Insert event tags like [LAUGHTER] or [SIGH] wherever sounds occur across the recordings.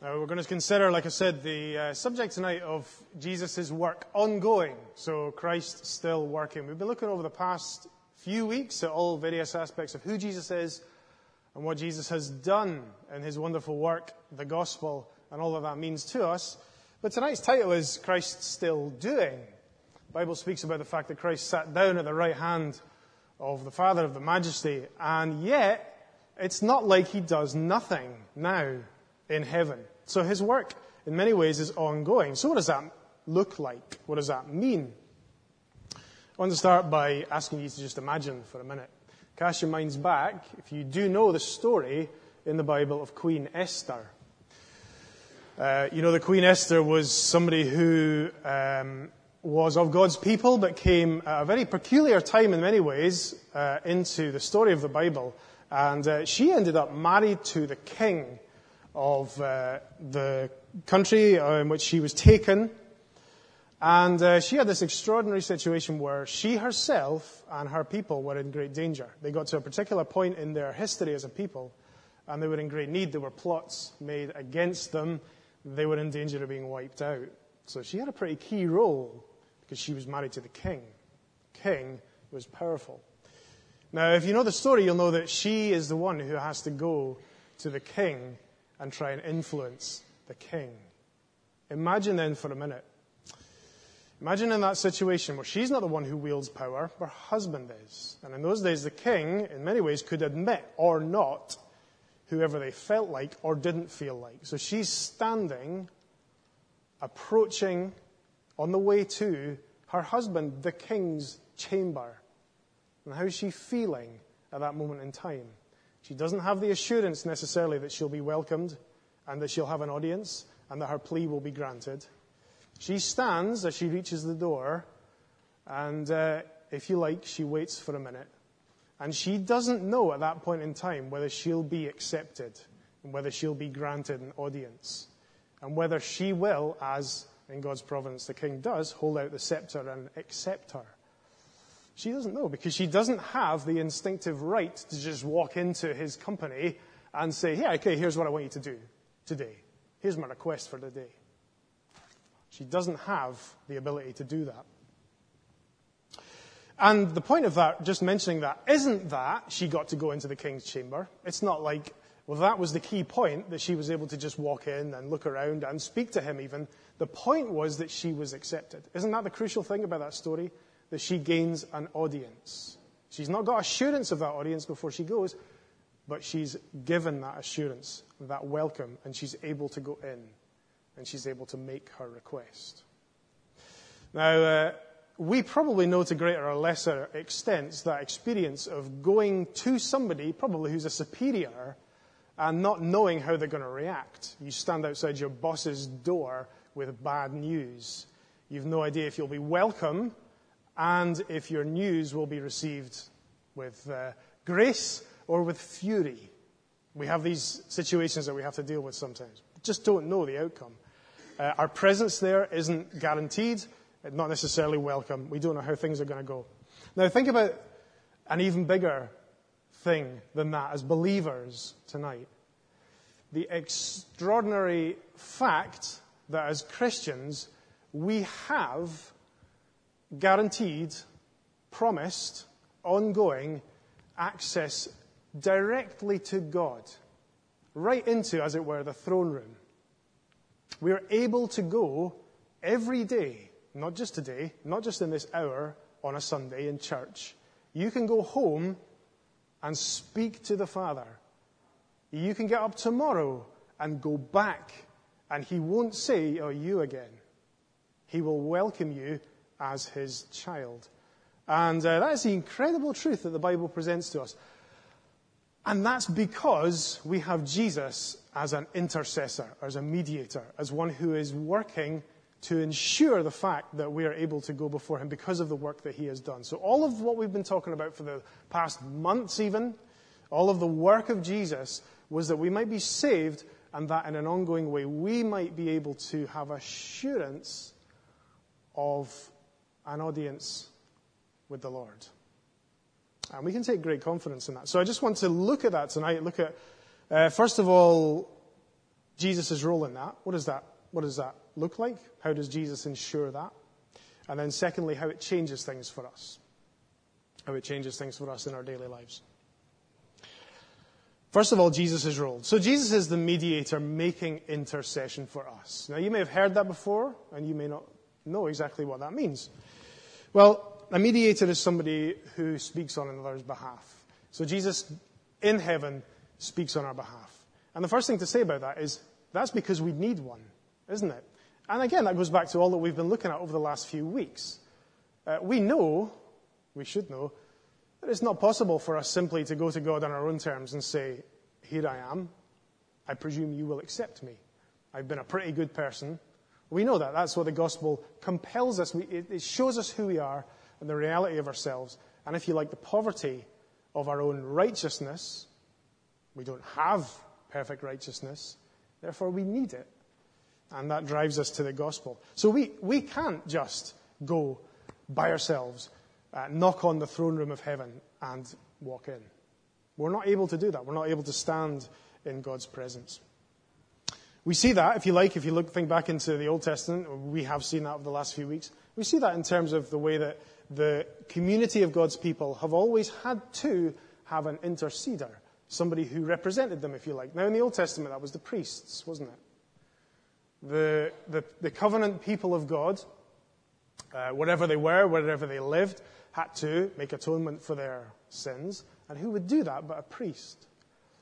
Now, we're going to consider, like I said, the uh, subject tonight of Jesus' work ongoing. So, Christ still working. We've been looking over the past few weeks at all various aspects of who Jesus is and what Jesus has done in his wonderful work, the gospel, and all that that means to us. But tonight's title is Christ Still Doing. The Bible speaks about the fact that Christ sat down at the right hand of the Father of the Majesty, and yet it's not like he does nothing now in heaven. So his work, in many ways, is ongoing. So what does that look like? What does that mean? I want to start by asking you to just imagine for a minute. Cast your minds back, if you do know the story in the Bible of Queen Esther. Uh, you know, the Queen Esther was somebody who um, was of God's people, but came at a very peculiar time in many ways uh, into the story of the Bible and uh, she ended up married to the king of uh, the country in which she was taken. And uh, she had this extraordinary situation where she herself and her people were in great danger. They got to a particular point in their history as a people, and they were in great need. There were plots made against them. They were in danger of being wiped out. So she had a pretty key role because she was married to the king. King was powerful. Now, if you know the story, you'll know that she is the one who has to go to the king and try and influence the king. Imagine then for a minute. Imagine in that situation where she's not the one who wields power, her husband is. And in those days, the king, in many ways, could admit or not whoever they felt like or didn't feel like. So she's standing, approaching on the way to her husband, the king's chamber. And how is she feeling at that moment in time? She doesn't have the assurance necessarily that she'll be welcomed and that she'll have an audience and that her plea will be granted. She stands as she reaches the door, and uh, if you like, she waits for a minute. And she doesn't know at that point in time whether she'll be accepted and whether she'll be granted an audience and whether she will, as in God's providence the king does, hold out the scepter and accept her. She doesn't know because she doesn't have the instinctive right to just walk into his company and say, hey, okay, here's what I want you to do today. Here's my request for the day. She doesn't have the ability to do that. And the point of that, just mentioning that, isn't that she got to go into the king's chamber. It's not like, well, that was the key point, that she was able to just walk in and look around and speak to him even. The point was that she was accepted. Isn't that the crucial thing about that story? That she gains an audience. She's not got assurance of that audience before she goes, but she's given that assurance, that welcome, and she's able to go in and she's able to make her request. Now, uh, we probably know to greater or lesser extents that experience of going to somebody, probably who's a superior, and not knowing how they're going to react. You stand outside your boss's door with bad news. You've no idea if you'll be welcome and if your news will be received with uh, grace or with fury. We have these situations that we have to deal with sometimes. Just don't know the outcome. Uh, our presence there isn't guaranteed, not necessarily welcome. We don't know how things are going to go. Now, think about an even bigger thing than that as believers tonight. The extraordinary fact that as Christians, we have guaranteed, promised, ongoing access directly to God, right into, as it were, the throne room. We are able to go every day, not just today, not just in this hour on a Sunday in church. You can go home and speak to the Father. You can get up tomorrow and go back, and He won't say, Oh, you again. He will welcome you as his child. And uh, that is the incredible truth that the Bible presents to us. And that's because we have Jesus as an intercessor, as a mediator, as one who is working to ensure the fact that we are able to go before him because of the work that he has done. So, all of what we've been talking about for the past months, even, all of the work of Jesus was that we might be saved and that in an ongoing way we might be able to have assurance of an audience with the Lord. And we can take great confidence in that. So I just want to look at that tonight. Look at, uh, first of all, Jesus' role in that. What does that, what does that look like? How does Jesus ensure that? And then secondly, how it changes things for us. How it changes things for us in our daily lives. First of all, Jesus' role. So Jesus is the mediator making intercession for us. Now you may have heard that before, and you may not know exactly what that means. Well, a mediator is somebody who speaks on another's behalf. So Jesus in heaven speaks on our behalf. And the first thing to say about that is that's because we need one, isn't it? And again, that goes back to all that we've been looking at over the last few weeks. Uh, we know, we should know, that it's not possible for us simply to go to God on our own terms and say, Here I am. I presume you will accept me. I've been a pretty good person. We know that. That's what the gospel compels us. it shows us who we are and the reality of ourselves. And if you like, the poverty of our own righteousness. We don't have perfect righteousness. Therefore, we need it. And that drives us to the gospel. So we, we can't just go by ourselves, uh, knock on the throne room of heaven, and walk in. We're not able to do that. We're not able to stand in God's presence. We see that, if you like, if you look, think back into the Old Testament, we have seen that over the last few weeks. We see that in terms of the way that the community of God's people have always had to have an interceder, somebody who represented them, if you like. Now, in the Old Testament, that was the priests, wasn't it? The, the, the covenant people of God, uh, wherever they were, wherever they lived, had to make atonement for their sins. And who would do that but a priest?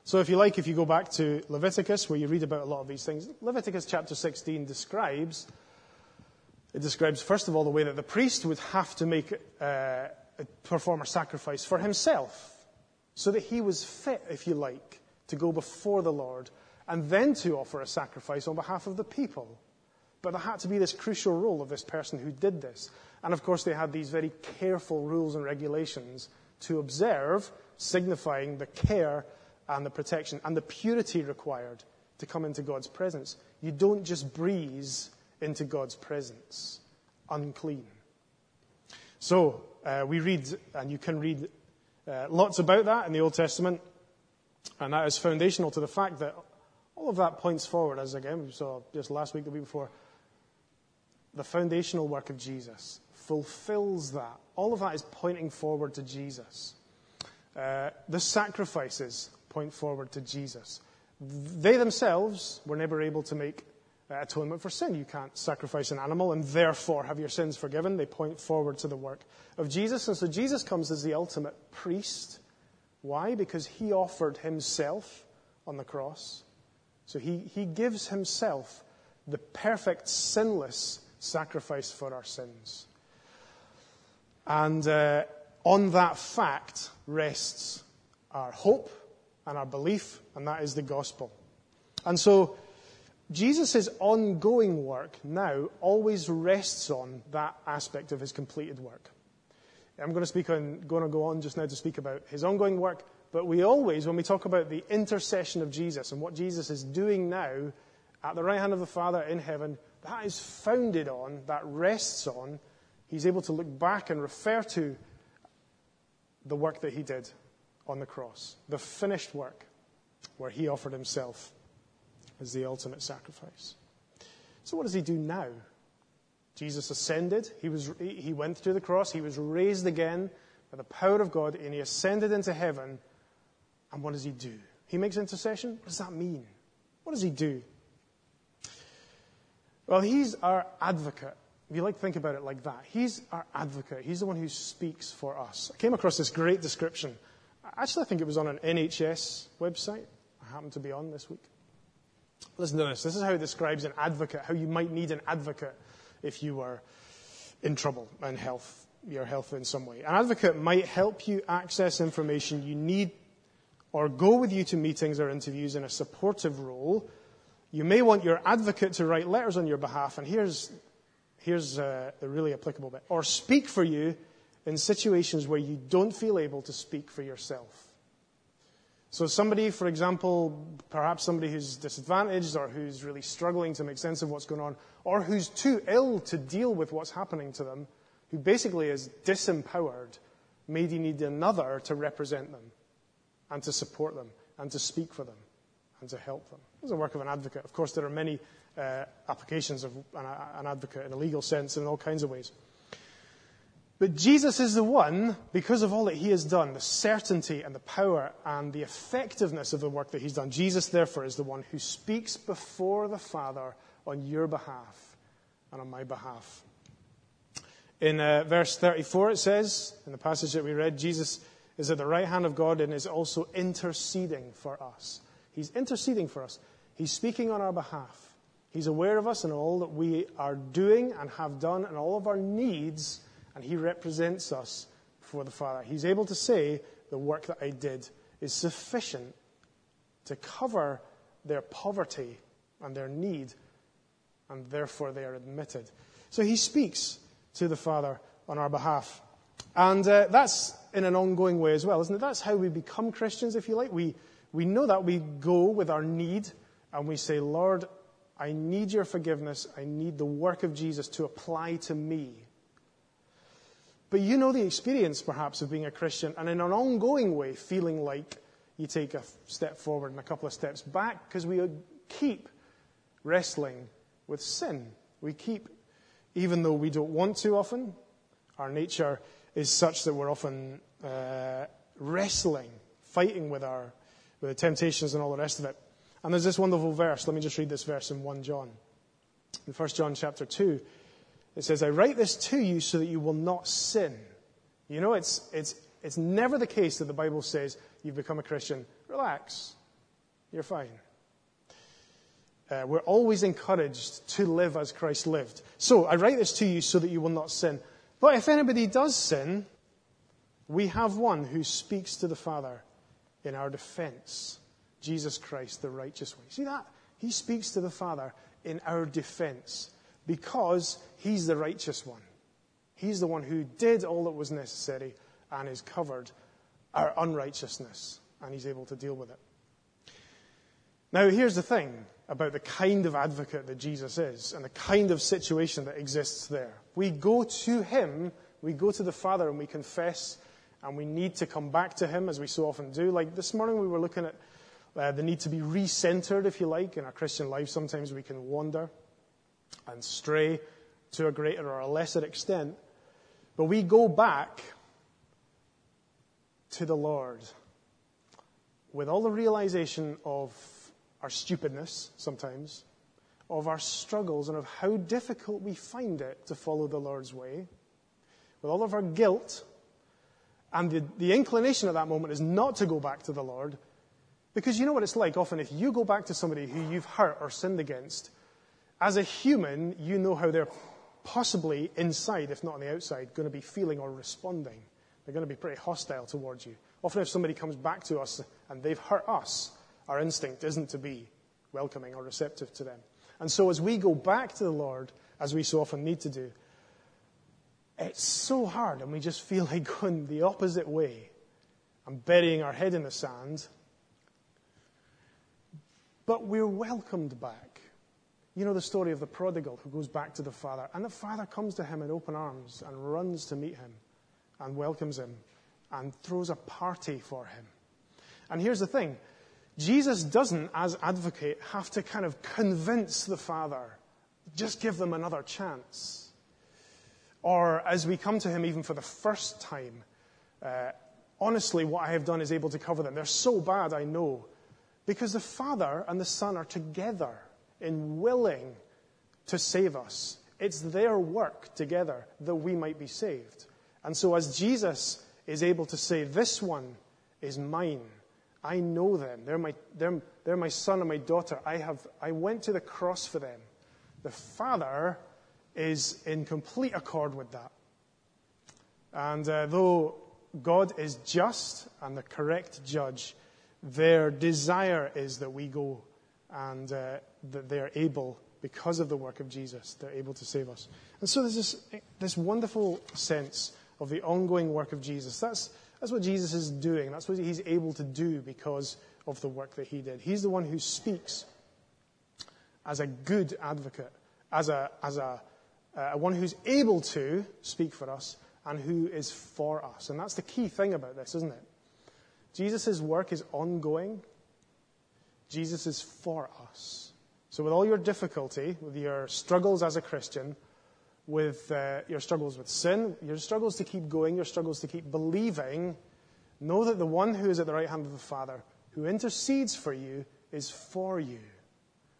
So, if you like, if you go back to Leviticus, where you read about a lot of these things, Leviticus chapter 16 describes it describes, first of all, the way that the priest would have to make, uh, perform a sacrifice for himself so that he was fit, if you like, to go before the Lord and then to offer a sacrifice on behalf of the people. But there had to be this crucial role of this person who did this. And of course, they had these very careful rules and regulations to observe, signifying the care and the protection and the purity required to come into God's presence. You don't just breeze into God's presence, unclean. So, uh, we read, and you can read uh, lots about that in the Old Testament, and that is foundational to the fact that all of that points forward, as again we saw just last week, the week before, the foundational work of Jesus fulfills that. All of that is pointing forward to Jesus. Uh, the sacrifices point forward to Jesus. They themselves were never able to make atonement for sin. You can't sacrifice an animal and therefore have your sins forgiven. They point forward to the work of Jesus. And so Jesus comes as the ultimate priest. Why? Because he offered himself on the cross. So he, he gives himself the perfect, sinless sacrifice for our sins. And uh, on that fact rests our hope and our belief, and that is the gospel. And so Jesus' ongoing work now always rests on that aspect of his completed work. I'm going to speak on, going to go on just now to speak about his ongoing work, but we always, when we talk about the intercession of Jesus and what Jesus is doing now at the right hand of the Father in heaven, that is founded on, that rests on, he's able to look back and refer to the work that he did on the cross, the finished work where he offered himself as the ultimate sacrifice. So, what does he do now? Jesus ascended. He, was, he went to the cross. He was raised again by the power of God, and he ascended into heaven. And what does he do? He makes intercession. What does that mean? What does he do? Well, he's our advocate. If you like to think about it like that, he's our advocate. He's the one who speaks for us. I came across this great description. Actually, I think it was on an NHS website. I happened to be on this week. Listen to this. This is how it describes an advocate, how you might need an advocate if you were in trouble and health, your health in some way. An advocate might help you access information you need or go with you to meetings or interviews in a supportive role. You may want your advocate to write letters on your behalf, and here's, here's uh, the really applicable bit. Or speak for you in situations where you don't feel able to speak for yourself. So, somebody, for example, perhaps somebody who's disadvantaged or who's really struggling to make sense of what's going on, or who's too ill to deal with what's happening to them, who basically is disempowered, maybe need another to represent them and to support them and to speak for them and to help them. It's the work of an advocate. Of course, there are many uh, applications of an, an advocate in a legal sense and in all kinds of ways. But Jesus is the one, because of all that he has done, the certainty and the power and the effectiveness of the work that he's done. Jesus, therefore, is the one who speaks before the Father on your behalf and on my behalf. In uh, verse 34, it says, in the passage that we read, Jesus is at the right hand of God and is also interceding for us. He's interceding for us. He's speaking on our behalf. He's aware of us and all that we are doing and have done and all of our needs and he represents us before the Father. He's able to say, The work that I did is sufficient to cover their poverty and their need, and therefore they are admitted. So he speaks to the Father on our behalf. And uh, that's in an ongoing way as well, isn't it? That's how we become Christians, if you like. We, we know that we go with our need and we say, Lord, I need your forgiveness. I need the work of Jesus to apply to me. But you know the experience, perhaps, of being a Christian and in an ongoing way feeling like you take a step forward and a couple of steps back because we keep wrestling with sin. We keep, even though we don't want to often, our nature is such that we're often uh, wrestling, fighting with our with the temptations and all the rest of it. And there's this wonderful verse. Let me just read this verse in 1 John. In 1 John chapter 2, it says, I write this to you so that you will not sin. You know, it's, it's, it's never the case that the Bible says you've become a Christian. Relax. You're fine. Uh, we're always encouraged to live as Christ lived. So I write this to you so that you will not sin. But if anybody does sin, we have one who speaks to the Father in our defense Jesus Christ, the righteous one. See that? He speaks to the Father in our defense because he's the righteous one. He's the one who did all that was necessary and has covered our unrighteousness, and he's able to deal with it. Now, here's the thing about the kind of advocate that Jesus is and the kind of situation that exists there. We go to him, we go to the Father, and we confess, and we need to come back to him as we so often do. Like this morning, we were looking at uh, the need to be recentered, if you like, in our Christian life. Sometimes we can wander and stray to a greater or a lesser extent. But we go back to the Lord with all the realization of our stupidness sometimes, of our struggles, and of how difficult we find it to follow the Lord's way, with all of our guilt. And the, the inclination at that moment is not to go back to the Lord, because you know what it's like often if you go back to somebody who you've hurt or sinned against, as a human, you know how they're possibly inside, if not on the outside, going to be feeling or responding. They're going to be pretty hostile towards you. Often, if somebody comes back to us and they've hurt us, our instinct isn't to be welcoming or receptive to them. And so, as we go back to the Lord, as we so often need to do, it's so hard, and we just feel [LAUGHS] like going the opposite way and burying our head in the sand. But we're welcomed back. You know the story of the prodigal who goes back to the father, and the father comes to him in open arms and runs to meet him and welcomes him and throws a party for him. And here's the thing Jesus doesn't, as advocate, have to kind of convince the father, just give them another chance. Or as we come to him even for the first time, uh, honestly, what I have done is able to cover them. They're so bad, I know. Because the Father and the Son are together in willing to save us. It's their work together that we might be saved. And so, as Jesus is able to say, This one is mine, I know them. They're my, they're, they're my son and my daughter. I, have, I went to the cross for them. The Father is in complete accord with that. And uh, though God is just and the correct judge, their desire is that we go and uh, that they are able, because of the work of Jesus, they're able to save us. And so there's this, this wonderful sense of the ongoing work of Jesus. That's, that's what Jesus is doing. That's what he's able to do because of the work that he did. He's the one who speaks as a good advocate, as a, as a, uh, one who's able to speak for us and who is for us. And that's the key thing about this, isn't it? Jesus' work is ongoing. Jesus is for us. So, with all your difficulty, with your struggles as a Christian, with uh, your struggles with sin, your struggles to keep going, your struggles to keep believing, know that the one who is at the right hand of the Father, who intercedes for you, is for you.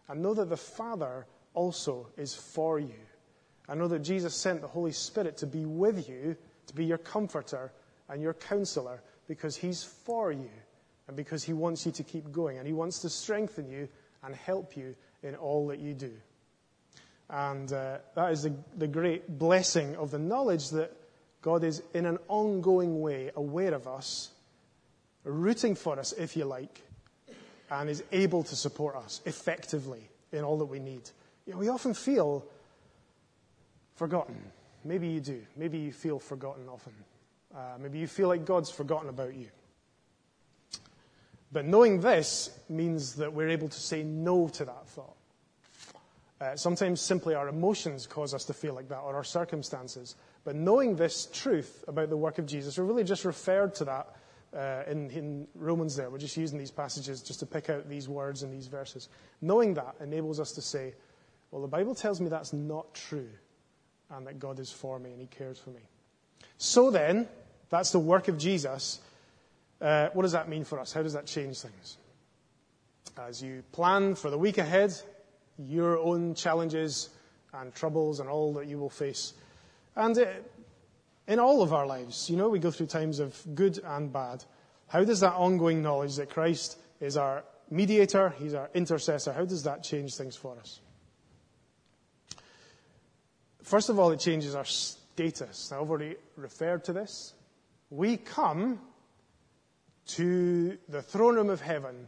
And know that the Father also is for you. And know that Jesus sent the Holy Spirit to be with you, to be your comforter and your counselor, because He's for you and because He wants you to keep going. And He wants to strengthen you and help you in all that you do. And uh, that is the, the great blessing of the knowledge that God is, in an ongoing way, aware of us, rooting for us, if you like, and is able to support us effectively in all that we need. You know, we often feel forgotten. Maybe you do. Maybe you feel forgotten often. Uh, maybe you feel like God's forgotten about you. But knowing this means that we're able to say no to that thought. Uh, sometimes simply our emotions cause us to feel like that, or our circumstances. But knowing this truth about the work of Jesus, we really just referred to that uh, in, in Romans there. We're just using these passages just to pick out these words and these verses. Knowing that enables us to say, well, the Bible tells me that's not true, and that God is for me and He cares for me. So then, that's the work of Jesus. Uh, what does that mean for us? How does that change things? As you plan for the week ahead, your own challenges and troubles and all that you will face. And uh, in all of our lives, you know, we go through times of good and bad. How does that ongoing knowledge that Christ is our mediator, He's our intercessor, how does that change things for us? First of all, it changes our status. Now, I've already referred to this. We come to the throne room of heaven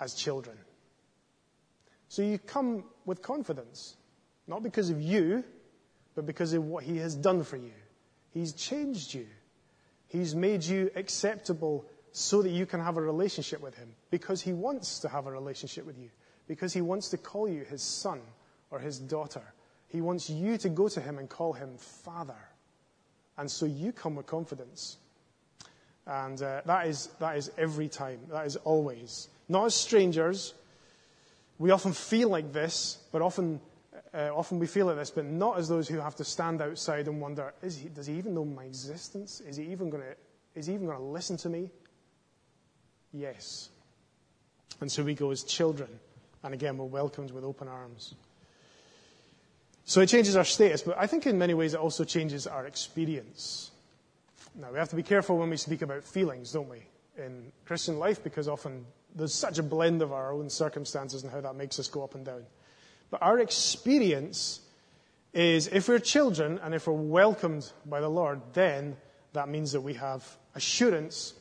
as children. So you come with confidence, not because of you, but because of what He has done for you. He's changed you. He's made you acceptable so that you can have a relationship with Him, because He wants to have a relationship with you, because He wants to call you His son or His daughter. He wants you to go to Him and call Him Father. And so you come with confidence. And uh, that, is, that is every time. That is always. Not as strangers, we often feel like this, but often, uh, often we feel like this, but not as those who have to stand outside and wonder, he, does he even know my existence? Is he even going to, is he even going to listen to me? Yes. And so we go as children. And again, we're welcomed with open arms. So it changes our status, but I think in many ways it also changes our experience. Now, we have to be careful when we speak about feelings, don't we, in Christian life, because often there's such a blend of our own circumstances and how that makes us go up and down. But our experience is if we're children and if we're welcomed by the Lord, then that means that we have assurance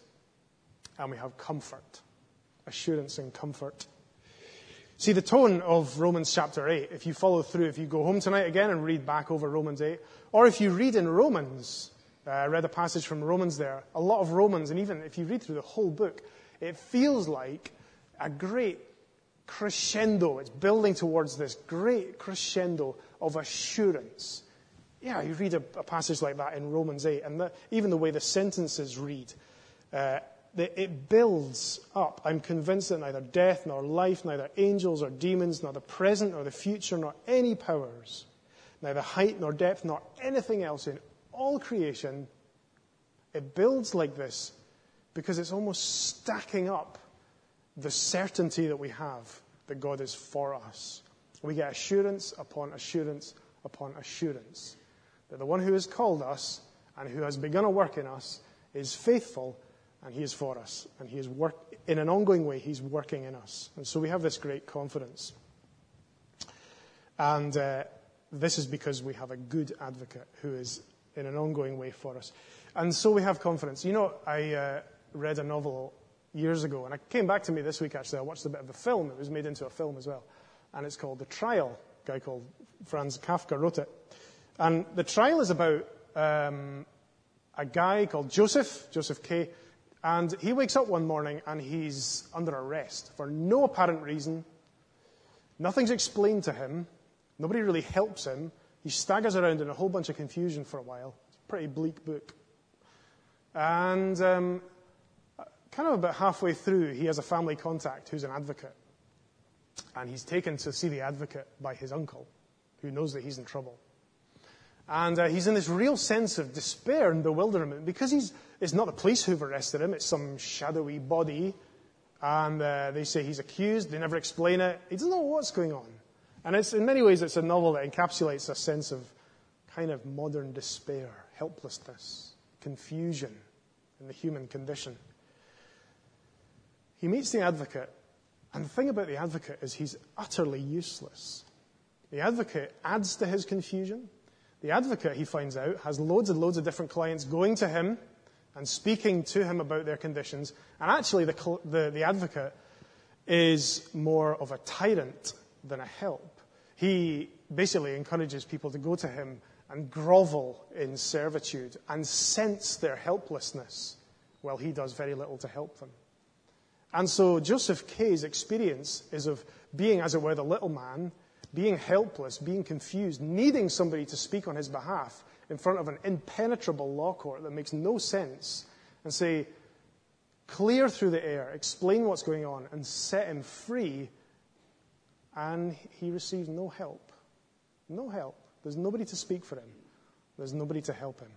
and we have comfort. Assurance and comfort. See, the tone of Romans chapter 8, if you follow through, if you go home tonight again and read back over Romans 8, or if you read in Romans, uh, I read a passage from Romans there, a lot of Romans, and even if you read through the whole book, it feels like a great crescendo. It's building towards this great crescendo of assurance. Yeah, you read a, a passage like that in Romans 8, and the, even the way the sentences read, uh, it builds up. I'm convinced that neither death nor life, neither angels or demons, nor the present nor the future, nor any powers, neither height nor depth, nor anything else in all creation, it builds like this because it's almost stacking up the certainty that we have that God is for us. We get assurance upon assurance upon assurance that the one who has called us and who has begun a work in us is faithful and he is for us. And he is work, in an ongoing way, he's working in us. And so we have this great confidence. And uh, this is because we have a good advocate who is in an ongoing way for us. And so we have confidence. You know, I, uh, read a novel years ago, and it came back to me this week actually. I watched a bit of a film. It was made into a film as well. And it's called The Trial. A guy called Franz Kafka wrote it. And The Trial is about um, a guy called Joseph, Joseph K. And he wakes up one morning and he's under arrest for no apparent reason. Nothing's explained to him. Nobody really helps him. He staggers around in a whole bunch of confusion for a while. It's a pretty bleak book. And um, kind of about halfway through, he has a family contact who's an advocate. And he's taken to see the advocate by his uncle, who knows that he's in trouble. And uh, he's in this real sense of despair and bewilderment because he's, it's not the police who've arrested him, it's some shadowy body. And uh, they say he's accused, they never explain it. He doesn't know what's going on. And it's, in many ways, it's a novel that encapsulates a sense of kind of modern despair, helplessness, confusion in the human condition. He meets the advocate, and the thing about the advocate is he's utterly useless. The advocate adds to his confusion. The advocate, he finds out, has loads and loads of different clients going to him and speaking to him about their conditions. And actually, the, the, the advocate is more of a tyrant than a help. He basically encourages people to go to him and grovel in servitude and sense their helplessness while he does very little to help them. And so Joseph K's experience is of being, as it were, the little man, being helpless, being confused, needing somebody to speak on his behalf in front of an impenetrable law court that makes no sense and say, clear through the air, explain what's going on, and set him free. And he receives no help. No help. There's nobody to speak for him. There's nobody to help him.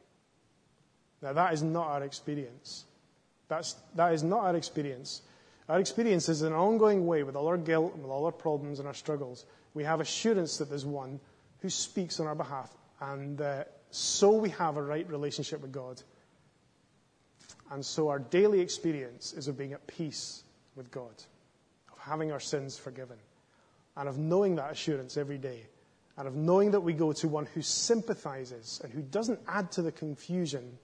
Now, that is not our experience. That's, that is not our experience. Our experience is an ongoing way with all our guilt and with all our problems and our struggles. We have assurance that there's one who speaks on our behalf, and uh, so we have a right relationship with God. And so our daily experience is of being at peace with God, of having our sins forgiven, and of knowing that assurance every day, and of knowing that we go to one who sympathizes and who doesn't add to the confusion,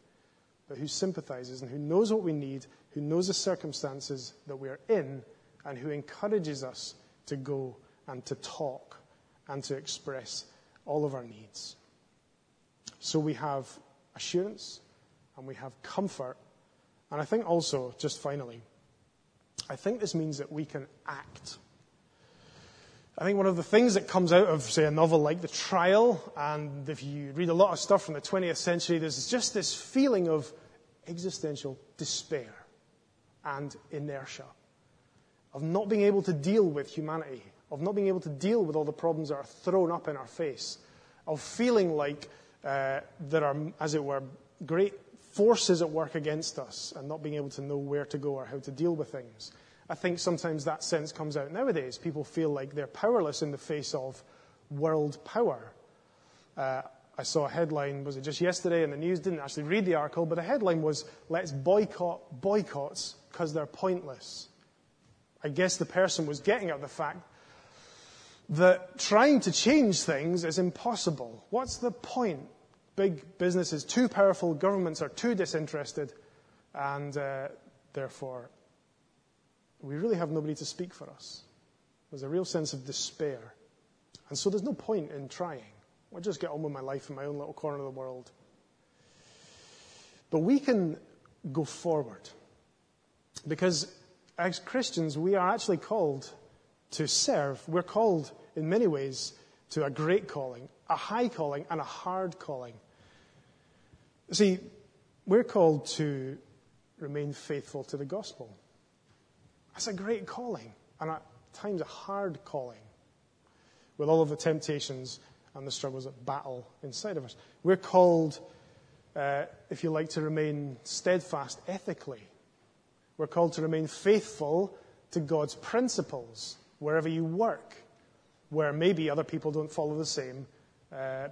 but who sympathizes and who knows what we need who knows the circumstances that we are in, and who encourages us to go and to talk and to express all of our needs. So we have assurance and we have comfort. And I think also, just finally, I think this means that we can act. I think one of the things that comes out of, say, a novel like The Trial, and if you read a lot of stuff from the 20th century, there's just this feeling of existential despair and inertia, of not being able to deal with humanity, of not being able to deal with all the problems that are thrown up in our face, of feeling like uh, there are, as it were, great forces at work against us and not being able to know where to go or how to deal with things. I think sometimes that sense comes out nowadays. People feel like they're powerless in the face of world power. Uh, I saw a headline, was it just yesterday in the news? Didn't actually read the article, but the headline was, Let's boycott boycotts because they're pointless. I guess the person was getting at the fact that trying to change things is impossible. What's the point? Big businesses too powerful, governments are too disinterested, and uh, therefore we really have nobody to speak for us. There's a real sense of despair. And so there's no point in trying. I'll just get on with my life in my own little corner of the world. But we can go forward. Because as Christians, we are actually called to serve. We're called, in many ways, to a great calling, a high calling, and a hard calling. See, we're called to remain faithful to the gospel. That's a great calling, and at times a hard calling, with all of the temptations and the struggles that battle inside of us. We're called, uh, if you like, to remain steadfast ethically. We're called to remain faithful to God's principles wherever you work, where maybe other people don't follow the same uh,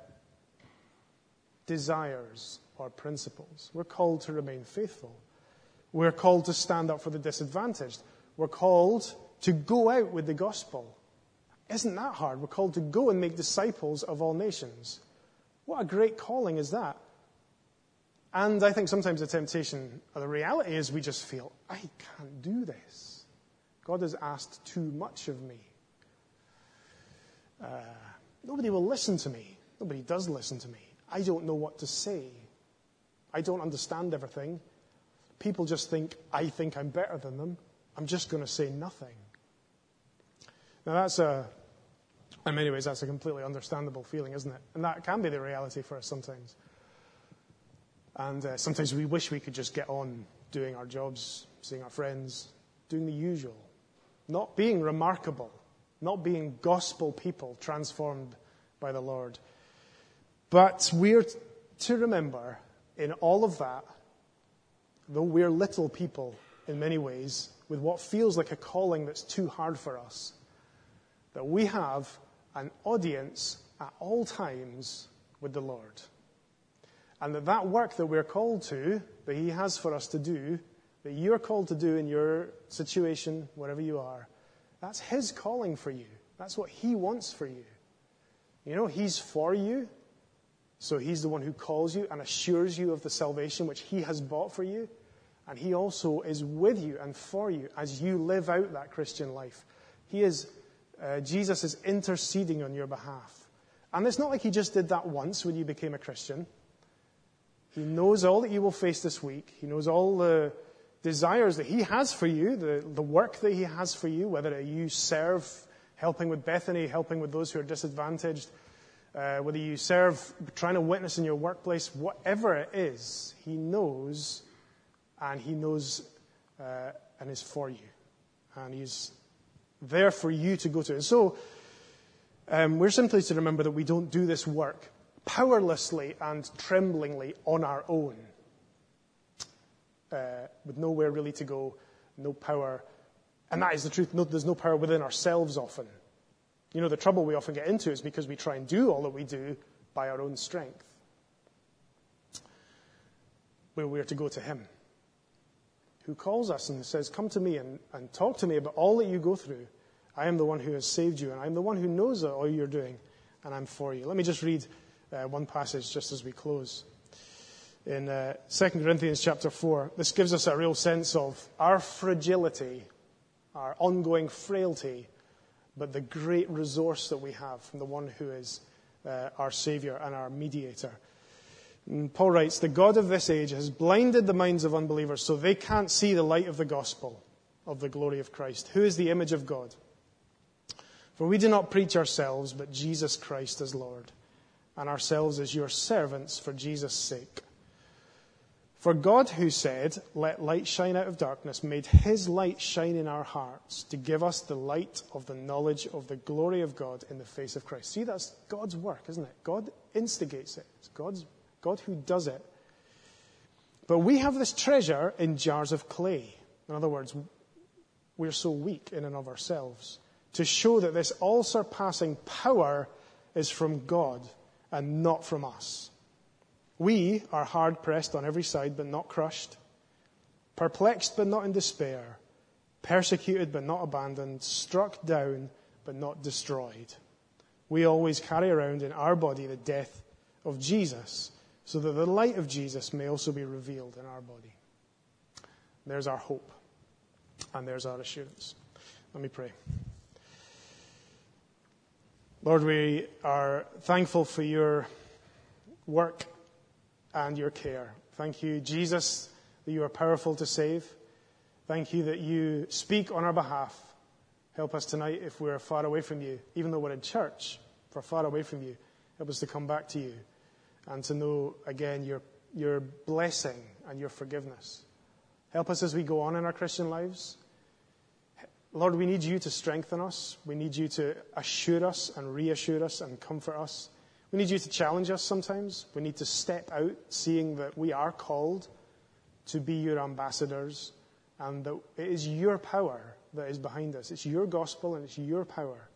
desires or principles. We're called to remain faithful. We're called to stand up for the disadvantaged. We're called to go out with the gospel isn't that hard? We're called to go and make disciples of all nations. What a great calling is that? And I think sometimes the temptation, or the reality is we just feel, I can't do this. God has asked too much of me. Uh, nobody will listen to me. Nobody does listen to me. I don't know what to say. I don't understand everything. People just think I think I'm better than them. I'm just going to say nothing. Now, that's a, in many ways, that's a completely understandable feeling, isn't it? And that can be the reality for us sometimes. And uh, sometimes we wish we could just get on doing our jobs, seeing our friends, doing the usual, not being remarkable, not being gospel people transformed by the Lord. But we're to remember in all of that, though we're little people in many ways, with what feels like a calling that's too hard for us, that we have an audience at all times with the Lord. And that that work that we're called to, that He has for us to do, that you're called to do in your situation, wherever you are, that's His calling for you. That's what He wants for you. You know, He's for you. So He's the one who calls you and assures you of the salvation which He has bought for you. And He also is with you and for you as you live out that Christian life. He is, uh, Jesus is interceding on your behalf. And it's not like He just did that once when you became a Christian. He knows all that you will face this week. He knows all the desires that He has for you, the, the work that He has for you, whether you serve, helping with Bethany, helping with those who are disadvantaged, uh, whether you serve trying to witness in your workplace, whatever it is, He knows, and He knows uh, and is for you. And He's there for you to go to. And so, um, we're simply to remember that we don't do this work powerlessly and tremblingly on our own, uh, with nowhere really to go, no power. And that is the truth. No, there's no power within ourselves often. You know, the trouble we often get into is because we try and do all that we do by our own strength. Where we are to go to Him, who calls us and says, Come to me and, and talk to me about all that you go through. I am the one who has saved you, and I'm the one who knows all you're doing, and I'm for you. Let me just read uh, one passage just as we close. In uh, 2 Corinthians chapter 4, this gives us a real sense of our fragility, our ongoing frailty, but the great resource that we have from the one who is uh, our Savior and our mediator. And Paul writes, The God of this age has blinded the minds of unbelievers so they can't see the light of the gospel of the glory of Christ, who is the image of God. For we do not preach ourselves, but Jesus Christ as Lord and ourselves as your servants for Jesus' sake. For God, who said, Let light shine out of darkness, made his light shine in our hearts to give us the light of the knowledge of the glory of God in the face of Christ. See, that's God's work, isn't it? God instigates it. It's God's, God who does it. But we have this treasure in jars of clay. In other words, we're so weak in and of ourselves to show that this all surpassing power is from God and not from us. We are hard pressed on every side, but not crushed, perplexed, but not in despair, persecuted, but not abandoned, struck down, but not destroyed. We always carry around in our body the death of Jesus, so that the light of Jesus may also be revealed in our body. There's our hope, and there's our assurance. Let me pray. Lord, we are thankful for your work and your care. Thank you, Jesus, that you are powerful to save. Thank you that you speak on our behalf. Help us tonight if we're far away from you, even though we're in church, if we're far away from you. Help us to come back to you and to know again your, your blessing and your forgiveness. Help us as we go on in our Christian lives. Lord, we need you to strengthen us. We need you to assure us and reassure us and comfort us. We need you to challenge us sometimes. We need to step out, seeing that we are called to be your ambassadors and that it is your power that is behind us. It's your gospel and it's your power.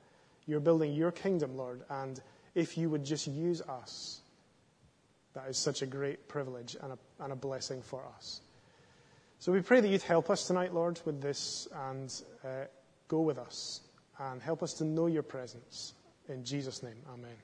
You're building your kingdom, Lord. And if you would just use us, that is such a great privilege and a, and a blessing for us. So we pray that you'd help us tonight, Lord, with this and uh, go with us and help us to know your presence. In Jesus' name, amen.